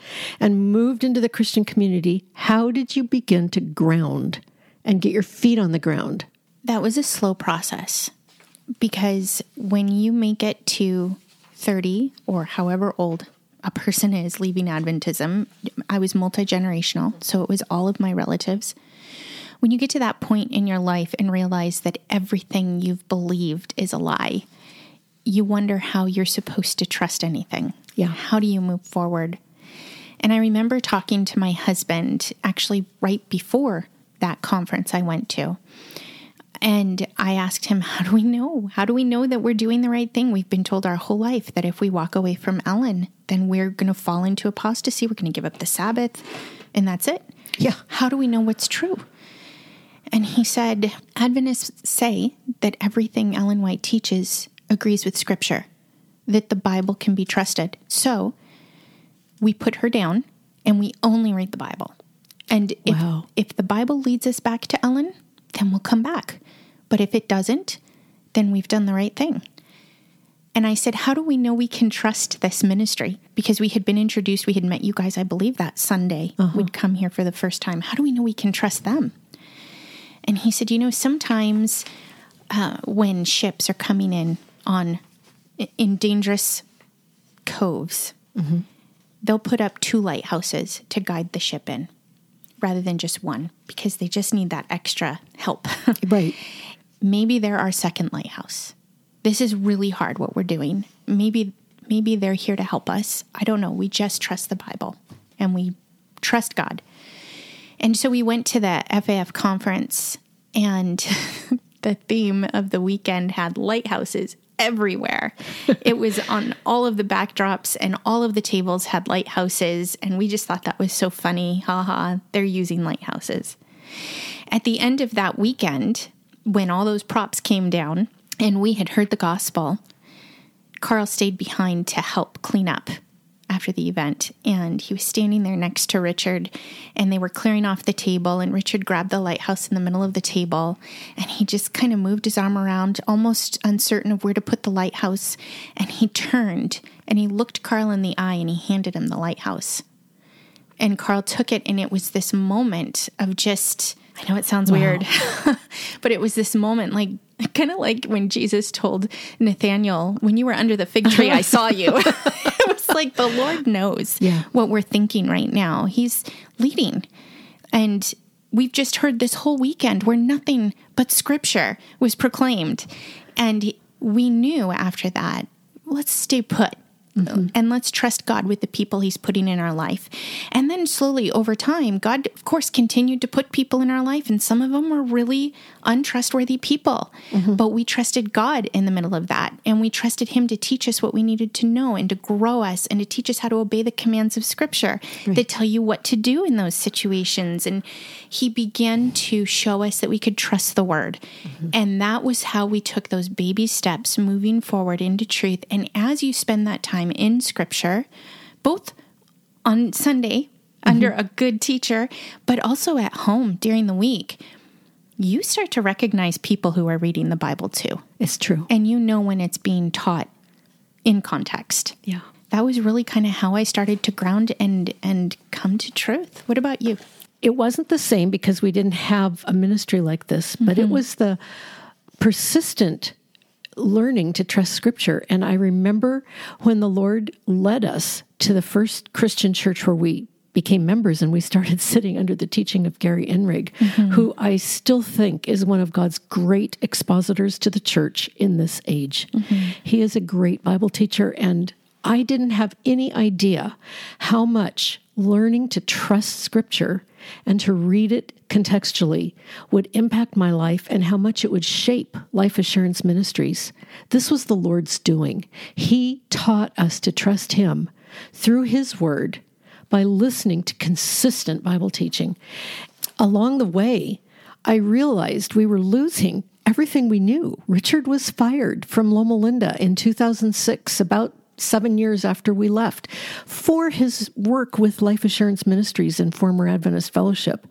Speaker 3: and moved into the Christian community, how did you begin to ground and get your feet on the ground?
Speaker 1: That was a slow process because when you make it to 30 or however old a person is leaving Adventism, I was multi generational, so it was all of my relatives when you get to that point in your life and realize that everything you've believed is a lie, you wonder how you're supposed to trust anything.
Speaker 3: Yeah.
Speaker 1: How do you move forward? And I remember talking to my husband actually right before that conference I went to. And I asked him, How do we know? How do we know that we're doing the right thing? We've been told our whole life that if we walk away from Ellen, then we're going to fall into apostasy. We're going to give up the Sabbath, and that's it.
Speaker 3: Yeah.
Speaker 1: How do we know what's true? And he said, Adventists say that everything Ellen White teaches agrees with Scripture, that the Bible can be trusted. So we put her down and we only read the Bible. And if,
Speaker 3: wow.
Speaker 1: if the Bible leads us back to Ellen, then we'll come back. But if it doesn't, then we've done the right thing. And I said, How do we know we can trust this ministry? Because we had been introduced, we had met you guys, I believe, that Sunday. Uh-huh. We'd come here for the first time. How do we know we can trust them? And he said, You know, sometimes uh, when ships are coming in on in dangerous coves, mm-hmm. they'll put up two lighthouses to guide the ship in rather than just one because they just need that extra help.
Speaker 3: right.
Speaker 1: Maybe they're our second lighthouse. This is really hard what we're doing. Maybe maybe they're here to help us. I don't know. We just trust the Bible and we trust God. And so we went to the FAF conference and the theme of the weekend had lighthouses everywhere. it was on all of the backdrops and all of the tables had lighthouses. And we just thought that was so funny. Haha, they're using lighthouses. At the end of that weekend, when all those props came down and we had heard the gospel, Carl stayed behind to help clean up after the event and he was standing there next to Richard and they were clearing off the table and Richard grabbed the lighthouse in the middle of the table and he just kind of moved his arm around almost uncertain of where to put the lighthouse and he turned and he looked Carl in the eye and he handed him the lighthouse. And Carl took it and it was this moment of just I know it sounds wow. weird, but it was this moment like kind of like when Jesus told Nathaniel, when you were under the fig tree, I saw you. it was like the Lord knows yeah. what we're thinking right now. He's leading. And we've just heard this whole weekend where nothing but scripture was proclaimed. And we knew after that, let's stay put. Mm-hmm. And let's trust God with the people He's putting in our life. And then slowly over time, God, of course, continued to put people in our life. And some of them were really untrustworthy people. Mm-hmm. But we trusted God in the middle of that. And we trusted Him to teach us what we needed to know and to grow us and to teach us how to obey the commands of Scripture right. that tell you what to do in those situations. And He began to show us that we could trust the Word. Mm-hmm. And that was how we took those baby steps moving forward into truth. And as you spend that time, in scripture, both on Sunday mm-hmm. under a good teacher, but also at home during the week, you start to recognize people who are reading the Bible too.
Speaker 3: It's true.
Speaker 1: And you know when it's being taught in context.
Speaker 3: Yeah.
Speaker 1: That was really kind of how I started to ground and and come to truth. What about you?
Speaker 3: It wasn't the same because we didn't have a ministry like this, but mm-hmm. it was the persistent learning to trust scripture. And I remember when the Lord led us to the first Christian church where we became members and we started sitting under the teaching of Gary Inrig, mm-hmm. who I still think is one of God's great expositors to the church in this age. Mm-hmm. He is a great Bible teacher, and I didn't have any idea how much learning to trust Scripture and to read it contextually would impact my life and how much it would shape Life Assurance Ministries. This was the Lord's doing. He taught us to trust Him through His Word by listening to consistent Bible teaching. Along the way, I realized we were losing everything we knew. Richard was fired from Loma Linda in 2006, about seven years after we left, for his work with Life Assurance Ministries and former Adventist Fellowship.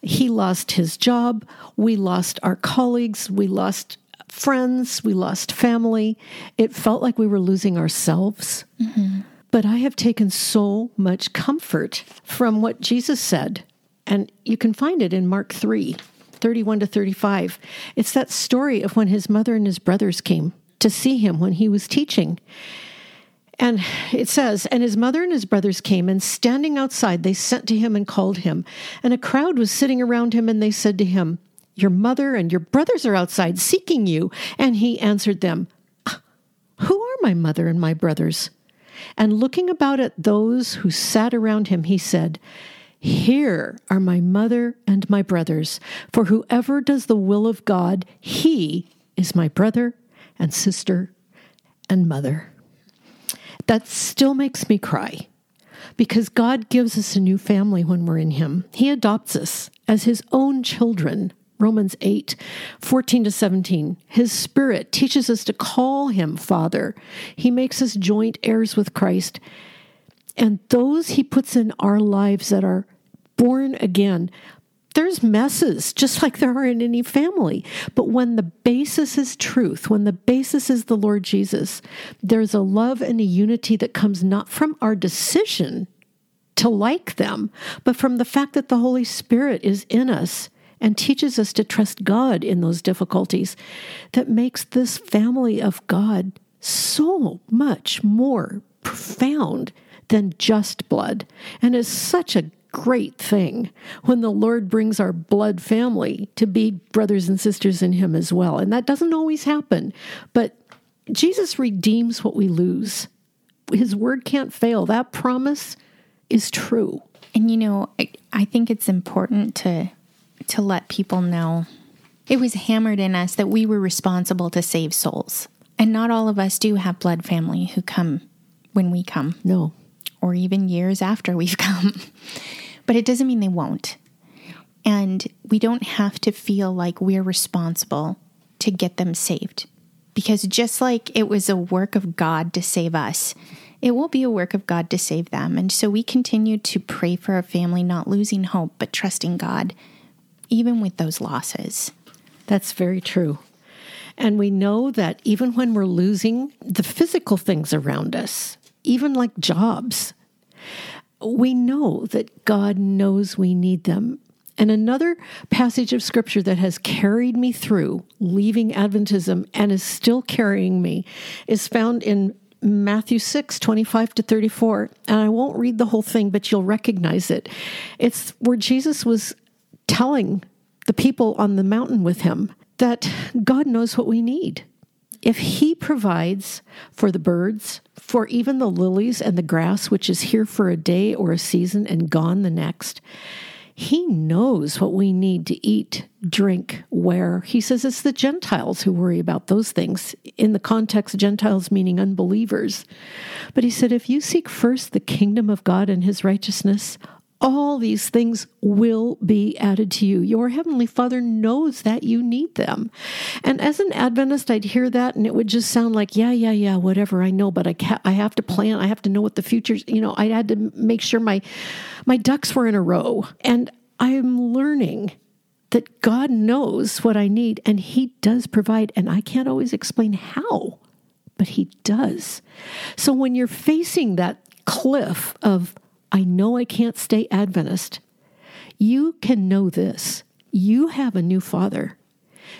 Speaker 3: He lost his job. We lost our colleagues. We lost friends. We lost family. It felt like we were losing ourselves. Mm-hmm. But I have taken so much comfort from what Jesus said. And you can find it in Mark 3 31 to 35. It's that story of when his mother and his brothers came to see him when he was teaching. And it says, And his mother and his brothers came, and standing outside, they sent to him and called him. And a crowd was sitting around him, and they said to him, Your mother and your brothers are outside seeking you. And he answered them, ah, Who are my mother and my brothers? And looking about at those who sat around him, he said, Here are my mother and my brothers, for whoever does the will of God, he is my brother and sister and mother that still makes me cry because God gives us a new family when we're in Him. He adopts us as His own children. Romans 8, 14 to 17. His Spirit teaches us to call Him Father. He makes us joint heirs with Christ. And those He puts in our lives that are born again there's messes, just like there are in any family. But when the basis is truth, when the basis is the Lord Jesus, there's a love and a unity that comes not from our decision to like them, but from the fact that the Holy Spirit is in us and teaches us to trust God in those difficulties that makes this family of God so much more profound than just blood and is such a great thing when the Lord brings our blood family to be brothers and sisters in Him as well. And that doesn't always happen, but Jesus redeems what we lose. His word can't fail. That promise is true.
Speaker 1: And you know, I, I think it's important to to let people know It was hammered in us that we were responsible to save souls. And not all of us do have blood family who come when we come.
Speaker 3: No.
Speaker 1: Or even years after we've come. but it doesn't mean they won't. And we don't have to feel like we're responsible to get them saved. Because just like it was a work of God to save us, it will be a work of God to save them. And so we continue to pray for our family, not losing hope, but trusting God, even with those losses.
Speaker 3: That's very true. And we know that even when we're losing the physical things around us, even like jobs, we know that God knows we need them. And another passage of scripture that has carried me through leaving Adventism and is still carrying me is found in Matthew 6, 25 to 34. And I won't read the whole thing, but you'll recognize it. It's where Jesus was telling the people on the mountain with him that God knows what we need. If He provides for the birds, for even the lilies and the grass, which is here for a day or a season and gone the next, He knows what we need to eat, drink, wear. He says it's the Gentiles who worry about those things. In the context, Gentiles meaning unbelievers. But He said, if you seek first the kingdom of God and His righteousness, all these things will be added to you. Your Heavenly Father knows that you need them. And as an Adventist, I'd hear that and it would just sound like, yeah, yeah, yeah, whatever, I know, but I, ca- I have to plan. I have to know what the future's, you know, I had to make sure my, my ducks were in a row. And I'm learning that God knows what I need and He does provide. And I can't always explain how, but He does. So when you're facing that cliff of, I know I can't stay Adventist. You can know this. You have a new father.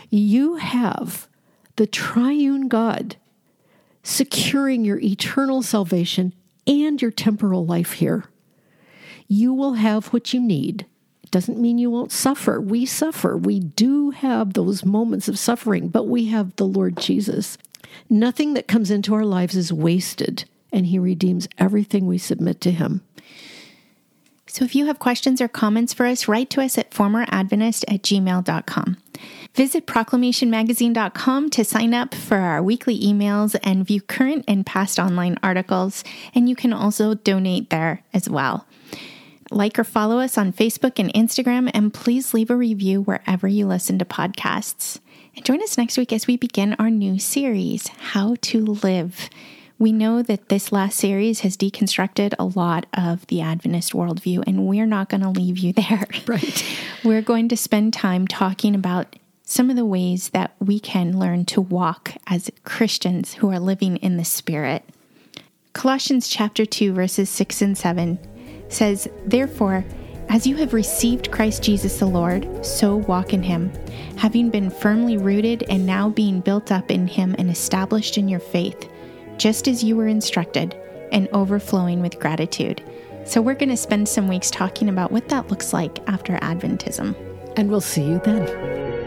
Speaker 3: You have the triune God securing your eternal salvation and your temporal life here. You will have what you need. It doesn't mean you won't suffer. We suffer. We do have those moments of suffering, but we have the Lord Jesus. Nothing that comes into our lives is wasted, and He redeems everything we submit to Him.
Speaker 1: So if you have questions or comments for us, write to us at formeradventist at gmail.com. Visit proclamationmagazine.com to sign up for our weekly emails and view current and past online articles, and you can also donate there as well. Like or follow us on Facebook and Instagram, and please leave a review wherever you listen to podcasts. And join us next week as we begin our new series, How to Live. We know that this last series has deconstructed a lot of the Adventist worldview, and we're not going to leave you there.
Speaker 3: Right.
Speaker 1: We're going to spend time talking about some of the ways that we can learn to walk as Christians who are living in the Spirit. Colossians chapter 2, verses 6 and 7 says, Therefore, as you have received Christ Jesus the Lord, so walk in him, having been firmly rooted and now being built up in him and established in your faith just as you were instructed, and overflowing with gratitude. So, we're going to spend some weeks talking about what that looks like after Adventism.
Speaker 3: And we'll see you then.